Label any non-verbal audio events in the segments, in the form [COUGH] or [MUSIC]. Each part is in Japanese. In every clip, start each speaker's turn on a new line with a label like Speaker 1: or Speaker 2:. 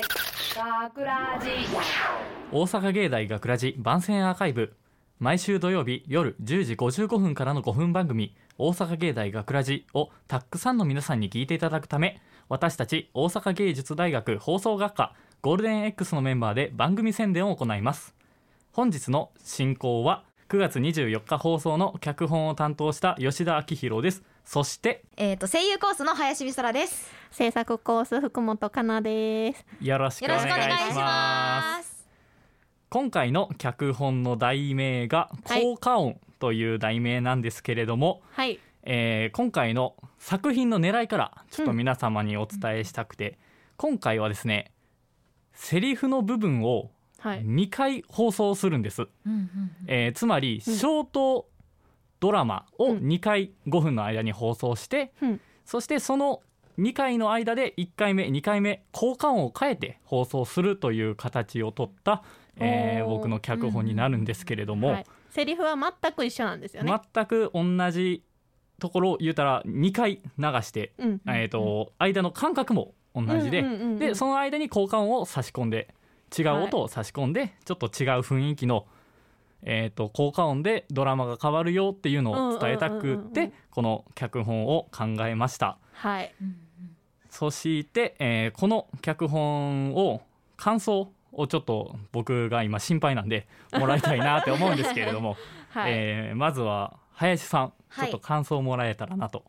Speaker 1: 学ラジ
Speaker 2: 大阪芸大学ラジ番宣アーカイブ。毎週土曜日夜10時55分からの5分番組「大阪芸大学ラジをたくさんの皆さんに聞いていただくため私たち大阪芸術大学放送学科ゴールデン X のメンバーで番組宣伝を行います。本日の進行は9月24日放送の脚本を担当した吉田明宏です。そして
Speaker 3: えっ、と声優コースの林美空です。
Speaker 4: 制作コース福本かなです。
Speaker 2: よろしくお願いします。今回の脚本の題名が
Speaker 4: はい
Speaker 2: 効果音という題名なんですけれども、
Speaker 4: はい。
Speaker 2: えー今回の作品の狙いからちょっと皆様にお伝えしたくて、今回はですねセリフの部分を
Speaker 4: はい。
Speaker 2: 2回放送するんです、
Speaker 3: うんうん
Speaker 2: えーつまりシ
Speaker 4: うん
Speaker 2: ョートドラマを
Speaker 4: うん。
Speaker 2: 2回5分の間に放送して、
Speaker 4: うん。
Speaker 2: そしてその2回の間で1回目2回目効果音を変えて放送するという形をとった、えー僕の脚本になるんですけれども、
Speaker 4: はい。セリフは全く一緒なんですよね。
Speaker 2: 全く同じところを言うたら2回流して、
Speaker 4: うん。
Speaker 2: えー、と間の間隔も同じで、
Speaker 4: うんうんうんうん。
Speaker 2: でその間に効果音を差し込んで違う音を差し込んで、ちょっと違う雰囲気の、えー、と効果音でドラマが変わるよっていうのを伝えたくってこの脚本を考えました
Speaker 4: はい。
Speaker 3: うん
Speaker 2: そして、えーこの脚本を感想をちょっと僕が今心配なんでもらいたいなって思うんですけれども、[LAUGHS]
Speaker 4: はい。
Speaker 2: えーまずは林さんちょ
Speaker 3: はい
Speaker 2: っと感想をもらえたらなと。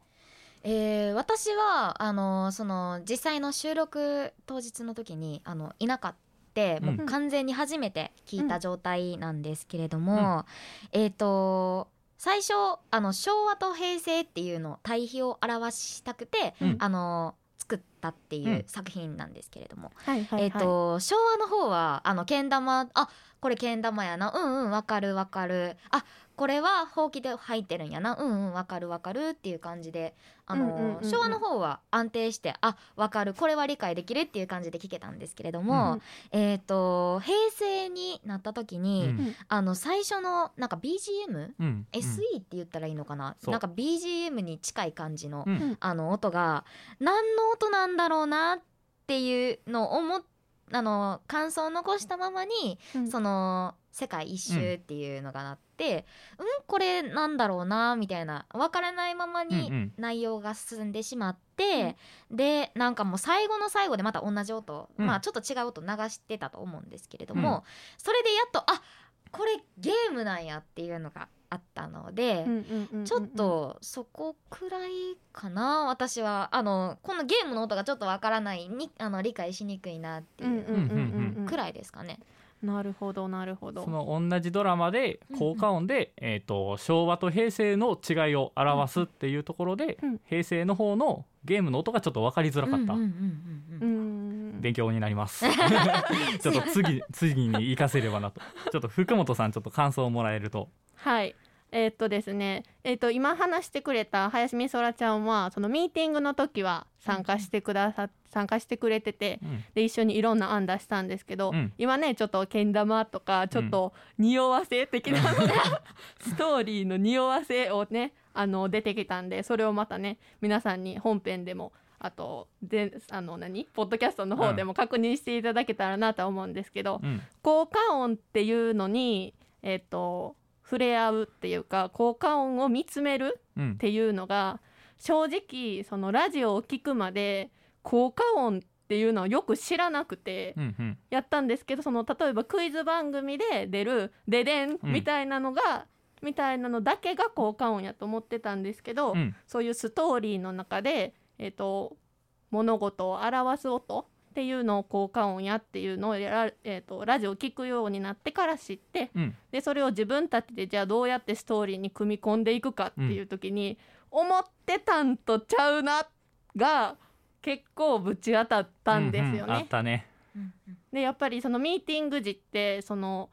Speaker 3: えー私はあのその実際の収録当日の時にあのいなかってもう完全に初めて聞いた状態なんですけれども、えっ、と最初あの昭和と平成っていうの対比を表したくて、
Speaker 2: うん。
Speaker 3: あの作ったっていううん。作品なんですけれども、
Speaker 4: はい。はい。
Speaker 3: えっ、と昭和の方はあのけん玉あこれけん玉やな。うんうんわかるわかる。あこれはほうきで入ってるんやな。うんうんわかるわかるっていう感じであの、
Speaker 4: うんうんうんうん。
Speaker 3: 昭和の方は安定してあわかる。これは理解できるっていう感じで聞けたんですけれども、
Speaker 4: うん。
Speaker 3: えっ、と平成になった時に、
Speaker 2: うん。
Speaker 3: あの最初のなんか BGM、
Speaker 2: うん。
Speaker 3: SE って言ったらいいのかな、なんか BGM に近い感じの、
Speaker 2: うんうん。
Speaker 3: あの音が何の音なんだろうなっていうのを思っあの感想を残したままに、
Speaker 4: うん。
Speaker 3: その世界一周っていうのがなって、うん、これなんだろうなみたいな分からないまま
Speaker 2: うんう
Speaker 3: に
Speaker 2: ん。
Speaker 3: 内容が進んでしまって、でなんかもう最後の最後でまた同じ音、
Speaker 2: うん。
Speaker 3: まあちょっと違う音流してたと思うんですけれども、それでやっとあこれゲームなんやっていうのがあったので。ちょっとそこくらいかな私は。あのこのゲームの音がちょっとわからないにあの理解しにくいなっていうくらいですかね。
Speaker 4: なるほどなるほど。
Speaker 2: その同じドラマで効果音で、えー、と昭和と平成の違いを表すっていうところで、
Speaker 4: うん。
Speaker 2: 平成の方のゲームの音がちょっと分かりづらかった、勉強になります。[LAUGHS] [LAUGHS] ちょっと次次に生かせればなと。[LAUGHS] ちょっと福本さんちょっと感想をもらえると。
Speaker 4: はい。えーっとですね。えーっと今話してくれた林美空ちゃんはそのミーティングの時は参加してくださ参加してくれてて
Speaker 2: うん。
Speaker 4: で一緒にいろんな案出したんですけど、
Speaker 2: うん。
Speaker 4: 今ねちょっとけん玉とかちょっと匂わせ的な、ストーリーの匂わせをねあの出てきたんでそれをまたね皆さんに本編でもあとであの何？ポッドキャストの方でも確認していただけたらなとは思うんですけど、
Speaker 2: うん。
Speaker 4: 効果音っていうのにえっ、と触れ合うっていうか効果音を見つめる
Speaker 2: うん。
Speaker 4: っていうのが正直そのラジオを聞くまで効果音っていうのをよく知らなくて
Speaker 2: うんうん。
Speaker 4: やったんですけどその例えばクイズ番組で出る「ででん」
Speaker 2: うん。
Speaker 4: みたいなのが、みたいなのだけが効果音やと思ってたんですけど、
Speaker 2: うん。
Speaker 4: そういうストーリーの中で、えー、と物事を表す音っていうのを効果音やっていうのをえー、とラジオを聞くようになってから知って
Speaker 2: うん。
Speaker 4: でそれを自分たちでじゃあどうやってストーリーに組み込んでいくかっていう時に、思ってたんとちゃうなが結構ぶち当たったんですよ
Speaker 2: うんうん。あ
Speaker 4: ね
Speaker 2: っ。たね。
Speaker 3: うん
Speaker 4: でやっぱりそのミーティング時ってその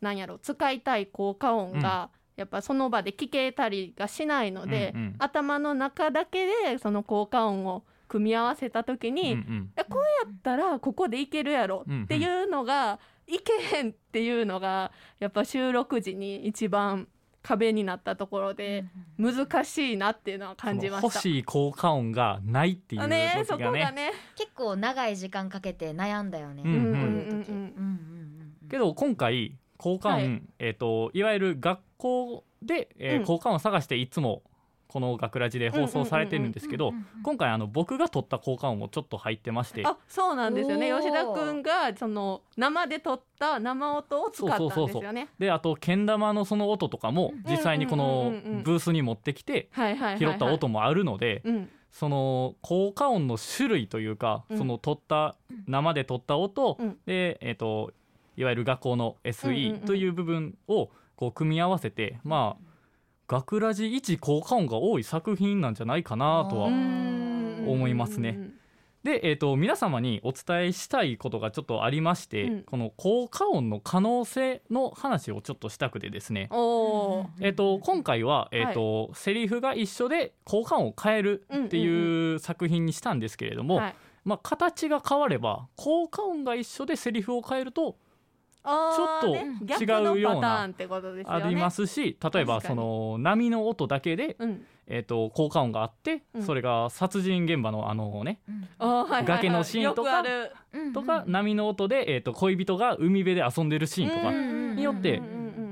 Speaker 4: なんやろ使いたい効果音が、やっぱその場で聞けたりがしないので、
Speaker 2: うんうん。
Speaker 4: 頭の中だけでその効果音を組み合わせた時に、
Speaker 2: うんうん。
Speaker 4: えこうやったらここでいけるやろっていうのが、いけへんっていうのがやっぱ収録時に一番壁になったところで難しいなっていうのは感じました。
Speaker 2: 欲しい効果音がないっていう時
Speaker 4: ねそ
Speaker 2: がね
Speaker 4: こがね
Speaker 3: 結構長い時間かけて悩んだよね、
Speaker 2: うんうん
Speaker 3: こういう時。
Speaker 4: うんうん
Speaker 3: うんうん。うん
Speaker 2: けど今回効果音、
Speaker 4: はい。
Speaker 2: えっ、といわゆる学校で、えー
Speaker 4: うん。
Speaker 2: 効果音を探していつもこの学ラジで放送されてるんですけど、
Speaker 3: うんうんうんうん。
Speaker 2: 今回あの僕が撮った効果音もちょっと入ってまして。
Speaker 4: あそうなんですよね。吉田くんがその生で撮った生音を使ったんですよね。
Speaker 2: であとけん玉のその音とかも実際にこ
Speaker 4: うん
Speaker 2: の
Speaker 4: うんうんうん。
Speaker 2: ブースに持ってきて拾った音もあるので
Speaker 4: うん。
Speaker 2: その効果音の種類というか
Speaker 4: うん。
Speaker 2: その撮った生で撮った音
Speaker 4: うん。
Speaker 2: でえっといわゆる学校の
Speaker 4: うんうんう
Speaker 2: SE
Speaker 4: ん。
Speaker 2: という部分をこう組み合わせてまあ学ラジ一効果音が多い作品なんじゃないかなとは
Speaker 3: う
Speaker 4: うん。ん
Speaker 2: 思いますね。で、えー、と皆様にお伝えしたいことがちょっとありまして、
Speaker 4: うん。
Speaker 2: この効果音の可能性の話をちょっとしたくてですね、えー、と今回は、えーとセリフが一緒で効果音を変えるっていう作品にしたんですけれども、
Speaker 4: はい。
Speaker 2: まあ、形が変われば効果音が一緒でセリフを変えるとちょっと違うようなありますし例えばその波の音だけで、
Speaker 4: うん。
Speaker 2: えー、と効果音があって、
Speaker 4: うん。
Speaker 2: それが殺人現場のあのね
Speaker 3: うん
Speaker 2: 崖のシーンとかとか波の音で、えー、と恋人が海辺で遊んでるシーンとか
Speaker 3: うん
Speaker 2: によって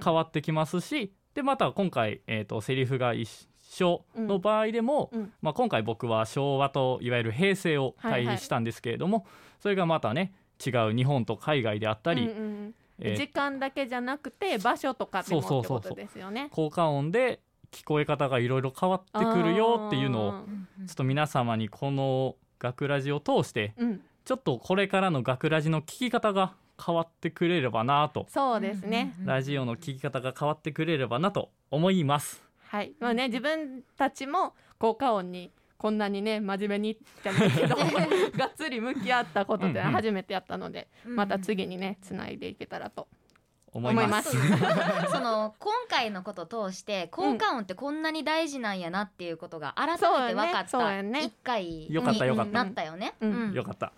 Speaker 2: 変わってきますしでまた今回、えー、とセリフが一緒の場合でも、
Speaker 4: うん。
Speaker 2: まあ、今回僕は昭和といわゆる平成を対比したんですけれども、それがまたね違う日本と海外であったり、
Speaker 4: うんうん時間だけじゃなくて場所とかって
Speaker 2: そうそうそうそう。
Speaker 4: ことですよね。
Speaker 2: 効果音で聞こえ方がいろいろ変わってくるよっていうのをちょっと皆様にこの学ラジを通して
Speaker 4: うん。
Speaker 2: ちょっとこれからの学ラジの聞き方が変わってくれればなと。
Speaker 4: そうですね、
Speaker 2: ラジオの聞き方が変わってくれればなと思います。
Speaker 4: はい。まあね自分たちも効果音にこんなにね真面目にじゃないけど [LAUGHS] [LAUGHS] がっつり向き合ったことって
Speaker 2: うんうん。
Speaker 4: 初めてやったので、
Speaker 3: うん
Speaker 4: また次にねつないでいけたらと
Speaker 2: 思います。[LAUGHS]
Speaker 3: その今回のことを通して効果音ってこんなに大事なんやなっていうことが改めて分かっ
Speaker 4: そう
Speaker 3: た一回
Speaker 2: よかったよかった。
Speaker 3: になったよね。
Speaker 4: うん。
Speaker 2: よかった。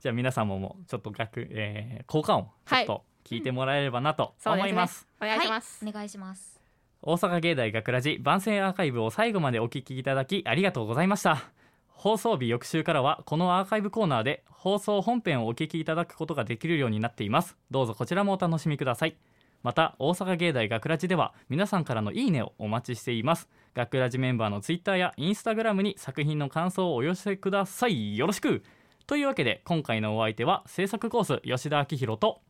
Speaker 2: じゃあ皆様もちょっと学、えー、効果音ちょっと聞いてもらえればなと思います。
Speaker 4: お願いします、
Speaker 3: はい、お願いします。
Speaker 2: 大阪芸大学ラジ番宣アーカイブを最後までお聞きいただきありがとうございました。放送日翌週からはこのアーカイブコーナーで放送本編をお聞きいただくことができるようになっています。どうぞこちらもお楽しみください。また大阪芸大学ラジでは皆さんからのいいねをお待ちしています学ラジメンバーのツイッターやインスタグラムに作品の感想をお寄せくださいよろしくというわけで今回のお相手は制作コース吉田明宏と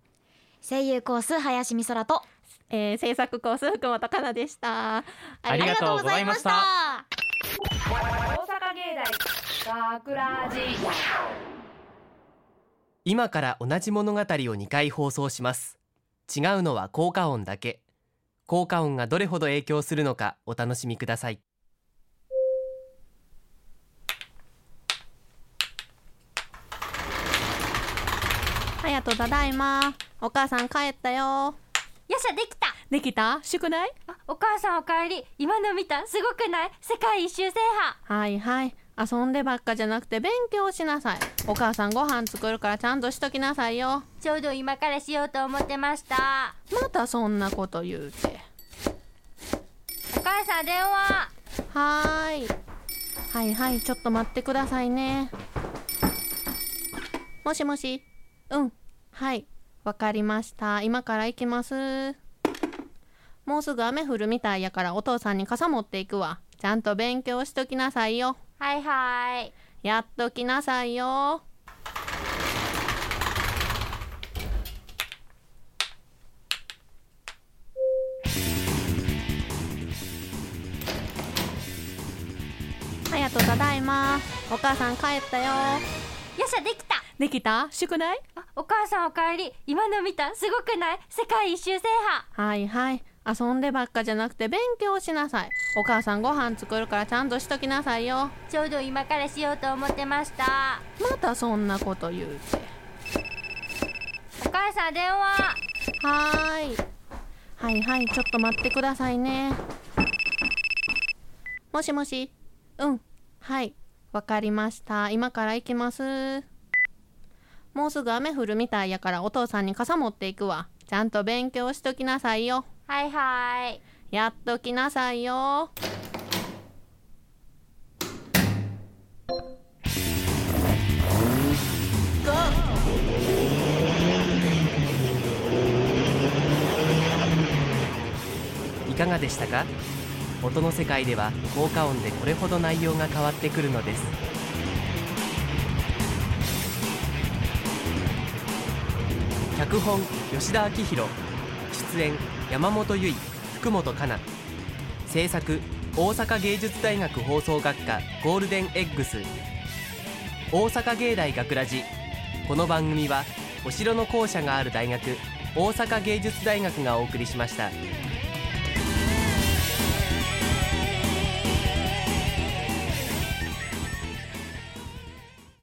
Speaker 3: 声優コース林美空と。
Speaker 4: えー制作コース福本香奈でした。
Speaker 2: ありがとうございました。
Speaker 3: ありがとうございました
Speaker 1: 大阪芸大学ラジ
Speaker 5: 今から同じ物語を2回放送します。違うのは効果音だけ。効果音がどれほど影響するのかお楽しみください
Speaker 4: とただいまお母さん帰ったよ。
Speaker 6: よっしゃできた。
Speaker 4: できた？宿題？
Speaker 6: あお母さんおかえり。今の見たすごくない？世界一周制覇。
Speaker 4: はいはい。遊んでばっかじゃなくて勉強しなさい。お母さんご飯作るからちゃんとしときなさいよ。
Speaker 6: ちょうど今からしようと思ってました。
Speaker 4: またそんなこと言うて。
Speaker 6: お母さん電話。
Speaker 4: はーい。はいはい。ちょっと待ってくださいね。もしもし。うんはいわかりました。今から行きます。もうすぐ雨降るみたいやからお父さんに傘持っていくわ。ちゃんと勉強しときなさいよ。
Speaker 6: はいはい。
Speaker 4: やっときなさいよ。はやとただいまお母さん帰ったよ。
Speaker 6: よっしゃできた。
Speaker 4: できた？宿題？
Speaker 6: あお母さんおかえり今の見たすごくない？世界一周制覇。
Speaker 4: はいはい。遊んでばっかじゃなくて勉強しなさい。お母さんご飯作るからちゃんとしときなさいよ。
Speaker 6: ちょうど今からしようと思ってました。
Speaker 4: またそんなこと言うて。
Speaker 6: お母さん電話。
Speaker 4: はーい。はいはい。ちょっと待ってくださいね。もしもし。うん。はい。わかりました。今から行きますもうすぐ雨降るみたいやからお父さんに傘持っていくわ。ちゃんと勉強しときなさいよ。
Speaker 6: はいはい。
Speaker 4: やっときなさいよ。
Speaker 5: いかがでしたか？音の世界では効果音でこれほど内容が変わってくるのです脚本吉田明宏。出演山本由依福本香奈制作大阪芸術大学放送学科ゴールデンエッグス。大阪芸大学ラジ。この番組はお城の校舎がある大学大阪芸術大学がお送りしました。